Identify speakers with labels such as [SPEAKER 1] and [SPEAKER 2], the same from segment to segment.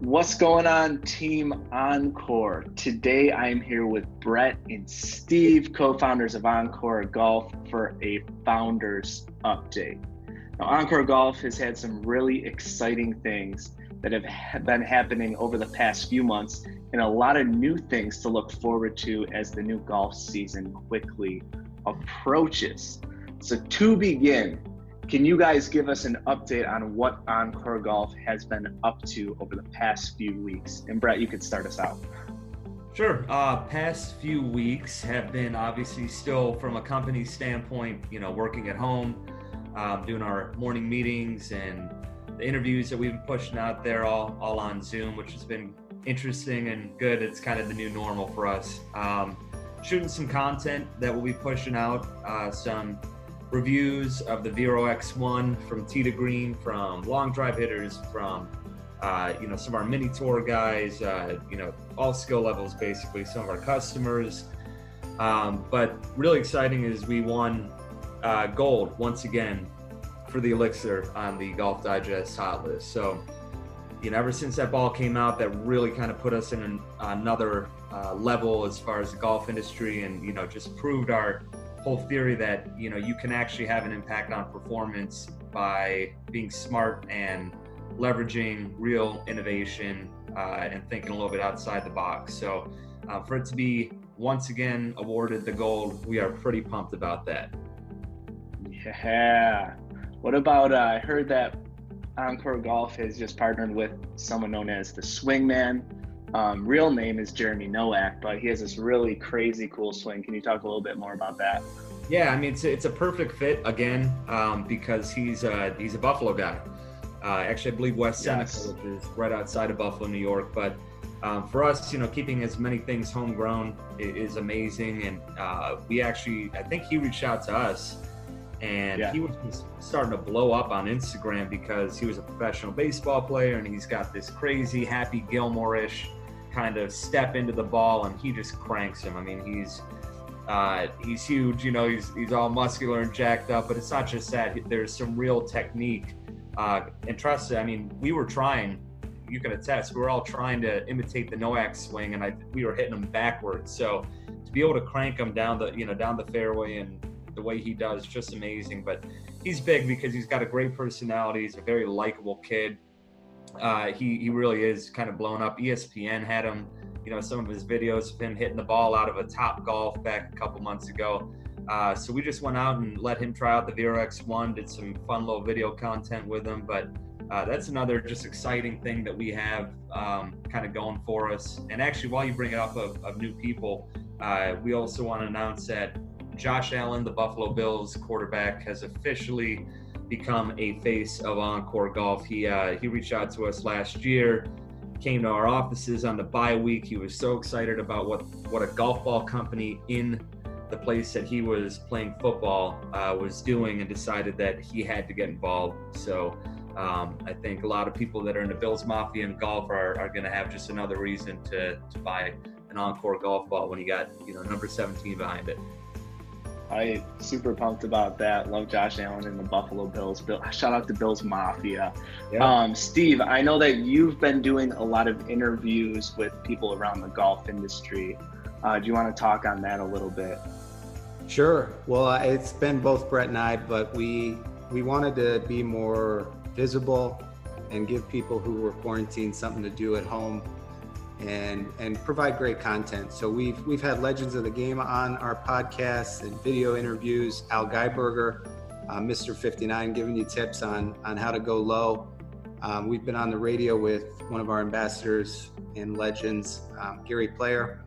[SPEAKER 1] What's going on, Team OnCore? Today I'm here with Brett and Steve, co founders of OnCore Golf, for a founders update. Now, OnCore Golf has had some really exciting things that have been happening over the past few months and a lot of new things to look forward to as the new golf season quickly approaches. So, to begin, can you guys give us an update on what OnCore Golf has been up to over the past few weeks? And Brett, you could start us out.
[SPEAKER 2] Sure. Uh, past few weeks have been obviously still from a company standpoint, you know, working at home, um, doing our morning meetings and the interviews that we've been pushing out there all, all on Zoom, which has been interesting and good. It's kind of the new normal for us. Um, shooting some content that we'll be pushing out, uh, some reviews of the Vero X1 from to Green, from long drive hitters, from uh, you know some of our mini tour guys, uh, you know all skill levels basically, some of our customers. Um, but really exciting is we won uh, gold once again for the elixir on the Golf Digest hot list. So you know ever since that ball came out, that really kind of put us in an, another uh, level as far as the golf industry, and you know just proved our whole theory that you know you can actually have an impact on performance by being smart and leveraging real innovation uh, and thinking a little bit outside the box. So uh, for it to be once again awarded the gold, we are pretty pumped about that.
[SPEAKER 1] Yeah. What about? Uh, I heard that OnCore Golf has just partnered with someone known as the Swingman. Um, real name is Jeremy Nowak, but he has this really crazy cool swing. Can you talk a little bit more about that?
[SPEAKER 2] Yeah, I mean it's a, it's a perfect fit again um, because he's a, he's a Buffalo guy. Uh, actually, I believe West Seneca, yes. which is right outside of Buffalo, New York. But um, for us, you know, keeping as many things homegrown is, is amazing. And uh, we actually, I think he reached out to us and yeah. he was starting to blow up on Instagram because he was a professional baseball player and he's got this crazy Happy Gilmore-ish kind of step into the ball and he just cranks him. I mean, he's uh, he's huge, you know, he's he's all muscular and jacked up, but it's not just that. There's some real technique. Uh, and trust I mean, we were trying. You can attest. We were all trying to imitate the Nowak swing, and I we were hitting them backwards. So to be able to crank them down the you know down the fairway and the way he does, just amazing. But he's big because he's got a great personality. He's a very likable kid uh, he he really is kind of blown up. ESPN had him, you know, some of his videos of him hitting the ball out of a Topgolf back a couple months ago. Uh, so we just went out and let him try out the Vero X1, did some fun little video content with him. But uh, that's another just exciting thing that we have um, kind of going for us. And actually, while you bring it up of, of new people, uh, we also want to announce that Josh Allen, the Buffalo Bills quarterback, has officially become a face of OnCore Golf. He uh, he reached out to us last year, came to our offices on the bye week. He was so excited about what what a golf ball company in the place that he was playing football uh, was doing, and decided that he had to get involved. So. Um, I think a lot of people that are in the Bills Mafia and golf are, are going to have just another reason to, to buy an OnCore golf ball when you got you know number 17 behind it.
[SPEAKER 1] I super pumped about that. Love Josh Allen and the Buffalo Bills. Bill, shout out to Bills Mafia. Yeah. Um, Steve, I know that you've been doing a lot of interviews with people around the golf industry. Uh, do you want to talk on that a little bit?
[SPEAKER 3] Sure. Well, it's been both Brett and I, but we we wanted to be more visible and give people who were quarantined something to do at home and and provide great content. So we've we've had legends of the game on our podcasts and video interviews. Al Geiberger, uh, Mr. 59, giving you tips on on how to go low. Um, we've been on the radio with one of our ambassadors and legends, um, Gary Player.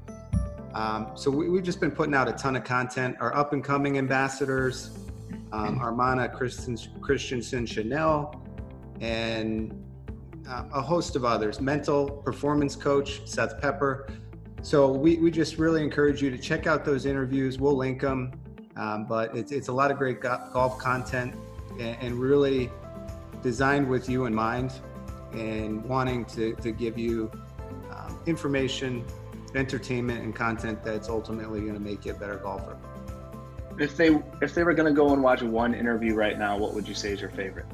[SPEAKER 3] Um, so we, have just been putting out a ton of content. Our up and coming ambassadors, um, Armana Christensen Chanel, and uh, a host of others, mental performance coach Seth Pepper. So we, we just really encourage you to check out those interviews. We'll link them, um, but it's, it's a lot of great golf content and, and, really designed with you in mind and wanting to, to give you um, information, entertainment, and content that's ultimately going to make you a better golfer.
[SPEAKER 1] If they if they were going to go and watch one interview right now, what would you say is your favorite?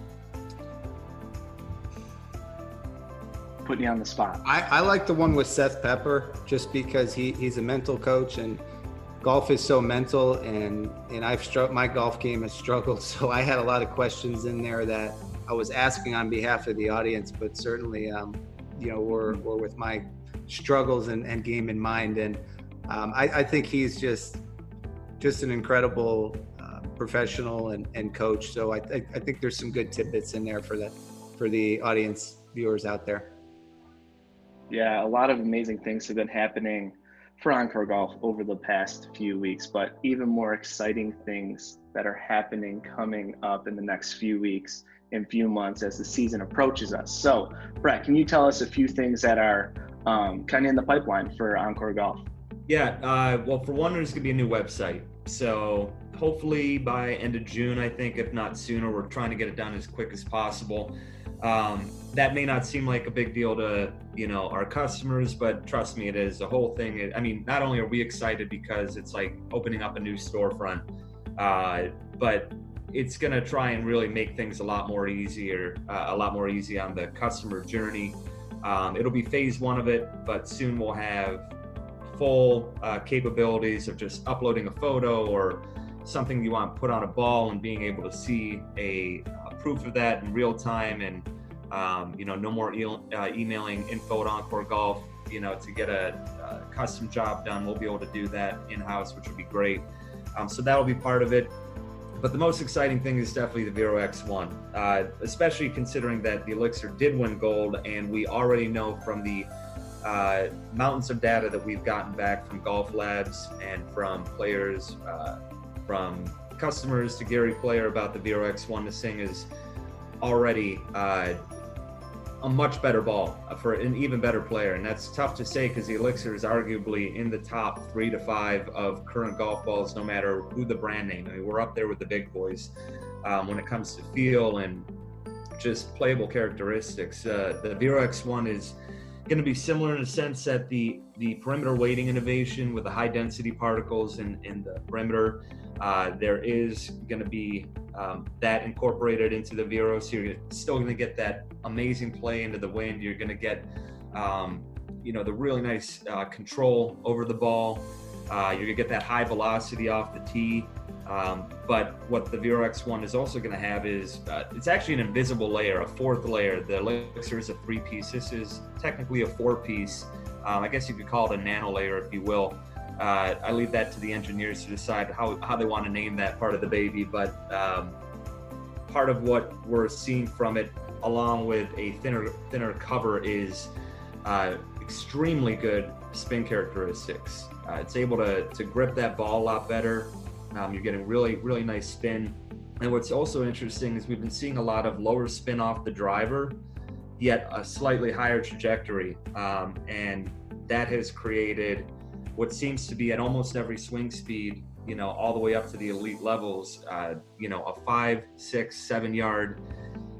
[SPEAKER 1] Putting you on the spot.
[SPEAKER 3] I, I like the one with Seth Pepper just because he, he's a mental coach and golf is so mental and and I've struck my golf game has struggled. So I had a lot of questions in there that I was asking on behalf of the audience, but certainly um, you know, were were with my struggles and, and game in mind. And um, I, I think he's just just an incredible uh, professional and, and coach. So I, I, I think there's some good tidbits in there for the for the audience viewers out there.
[SPEAKER 1] Yeah, a lot of amazing things have been happening for OnCore Golf over the past few weeks, but even more exciting things that are happening coming up in the next few weeks and few months as the season approaches us. So, Brett, can you tell us a few things that are um, kind of in the pipeline for OnCore Golf?
[SPEAKER 2] Yeah, uh, well, for one, there's going to be a new website. So hopefully by end of June, I think, if not sooner, we're trying to get it done as quick as possible. Um, that may not seem like a big deal to you know our customers, but trust me, it is. The whole thing. I mean, not only are we excited because it's like opening up a new storefront, uh, but it's going to try and really make things a lot more easier, uh, a lot more easy on the customer journey. Um, it'll be phase one of it, but soon we'll have full uh, capabilities of just uploading a photo or something you want put on a ball and being able to see a proof of that in real time and um, you know no more e- uh, emailing info at oncore golf you know to get a, a, custom job done. We'll be able to do that in-house which would be great. Um, so that'll be part of it. But the most exciting thing is definitely the Vero X1, uh, especially considering that the Elixir did win gold, and we already know from the uh, mountains of data that we've gotten back from golf labs and from players, uh, from customers to Gary Player about the Vero X1 this thing is already uh, a much better ball for an even better player. And that's tough to say because the Elixir is arguably in the top three to five of current golf balls, no matter who the brand name. I mean, we're up there with the big boys um, when it comes to feel and just playable characteristics. Uh, the Vero X1 is going to be similar in a sense that the the perimeter weighting innovation with the high density particles in, in the perimeter uh, there is going to be um, that incorporated into the Vero. So you're still going to get that amazing play into the wind. You're going to get um, you know the really nice uh, control over the ball. Uh, you're going to get that high velocity off the tee um, but what the Vero X1 is also going to have is uh, it's actually an invisible layer, a fourth layer. The Elixir is a three piece. This is technically a four piece. Um, I guess you could call it a nano layer, if you will. Uh, I leave that to the engineers to decide how, how they want to name that part of the baby. But um, part of what we're seeing from it, along with a thinner thinner cover, is uh, extremely good spin characteristics. Uh, it's able to, to grip that ball a lot better. Um, you're getting really, really nice spin. And what's also interesting is we've been seeing a lot of lower spin off the driver, yet a slightly higher trajectory. Um, and that has created what seems to be at almost every swing speed, you know, all the way up to the elite levels, uh, you know, a five, six, seven yard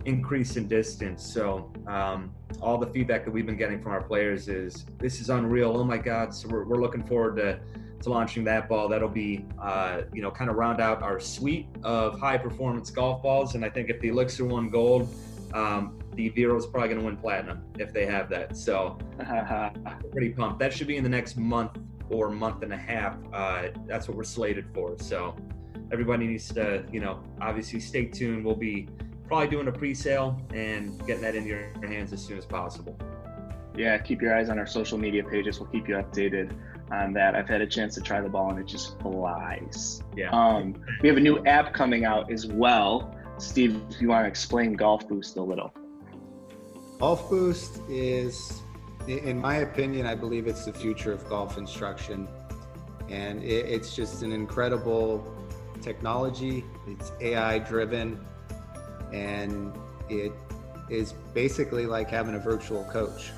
[SPEAKER 2] increase in distance. So, um, all the feedback that we've been getting from our players is this is unreal. Oh my God. So, we're, we're looking forward to to launching that ball. That'll be, uh, you know, kind of round out our suite of high performance golf balls. And I think if the Elixir won gold, um, the Vero is probably going to win platinum if they have that. So pretty pumped. That should be in the next month or month and a half. Uh, that's what we're slated for. So everybody needs to, you know, obviously stay tuned. We'll be probably doing a pre-sale and getting that into your hands as soon as possible.
[SPEAKER 1] Yeah, keep your eyes on our social media pages. We'll keep you updated on that. I've had a chance to try the ball and it just flies.
[SPEAKER 2] Yeah.
[SPEAKER 1] Um, we have a new app coming out as well. Steve, if you want to explain Golf Boost a little.
[SPEAKER 3] Golf Boost is, in my opinion, I believe it's the future of golf instruction. And it's just an incredible technology. It's AI driven and it is basically like having a virtual coach.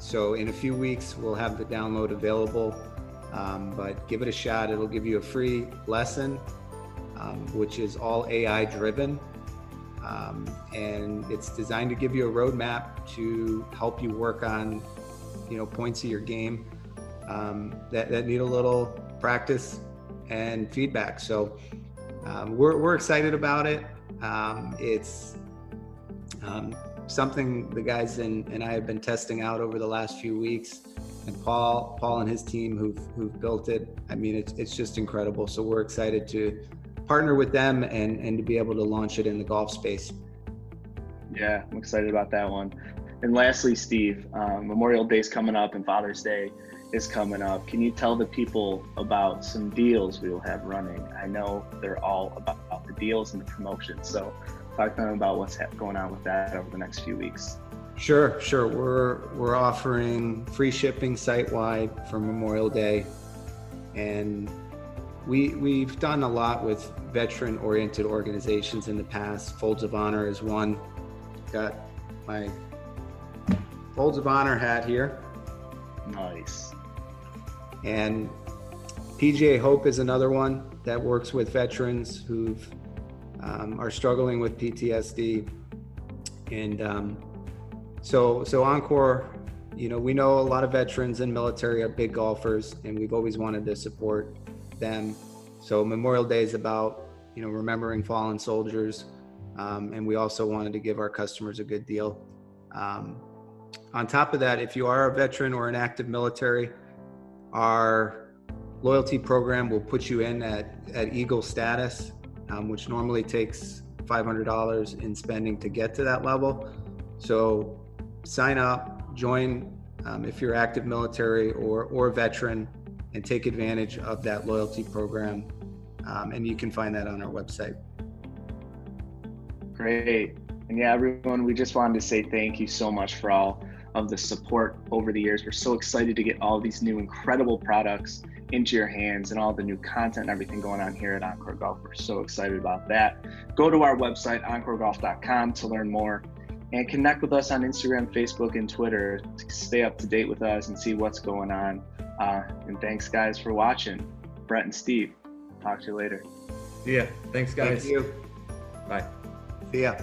[SPEAKER 3] So in a few weeks, we'll have the download available. Um, but give it a shot. It'll give you a free lesson, um, which is all AI driven. Um, and it's designed to give you a roadmap to help you work on, you know, points of your game um, that, that need a little practice and feedback. So um, we're, we're excited about it. Um, it's something the guys and, and I have been testing out over the last few weeks. And Paul, Paul and his team who've who've built it. I mean, it's it's just incredible. So we're excited to partner with them and and to be able to launch it in the golf space.
[SPEAKER 1] Yeah, I'm excited about that one. And lastly, Steve, um, Memorial Day is coming up and Father's Day is coming up. Can you tell the people about some deals we will have running? I know they're all about the deals and the promotions. So talk to them about what's going on with that over the next few weeks.
[SPEAKER 3] Sure, sure. We're we're offering free shipping site wide for Memorial Day, and we we've done a lot with veteran oriented organizations in the past. Folds of Honor is one. Got my Folds of Honor hat here.
[SPEAKER 1] Nice.
[SPEAKER 3] And PGA Hope is another one that works with veterans who um, are struggling with PTSD. And um, so, so OnCore, you know, we know a lot of veterans and military are big golfers, and we've always wanted to support them. So Memorial Day is about, you know, remembering fallen soldiers. Um, and we also wanted to give our customers a good deal. Um, on top of that, if you are a veteran or an active military, our loyalty program will put you in at, at Eagle status, um, which normally takes $500 in spending to get to that level. So sign up, join um, if you're active military or, or veteran, and take advantage of that loyalty program. Um, and you can find that on our website.
[SPEAKER 1] Great. And yeah, everyone, we just wanted to say thank you so much for all of the support over the years. We're so excited to get all these new incredible products into your hands and all the new content and everything going on here at OnCore Golf. We're so excited about that. Go to our website, oncoregolf.com, to learn more and connect with us on Instagram, Facebook, and Twitter to stay up to date with us and see what's going on. Uh, and thanks, guys, for watching. Brett and Steve, talk to you later.
[SPEAKER 2] Yeah, thanks, guys.
[SPEAKER 3] Thank you.
[SPEAKER 2] Bye.
[SPEAKER 3] See ya.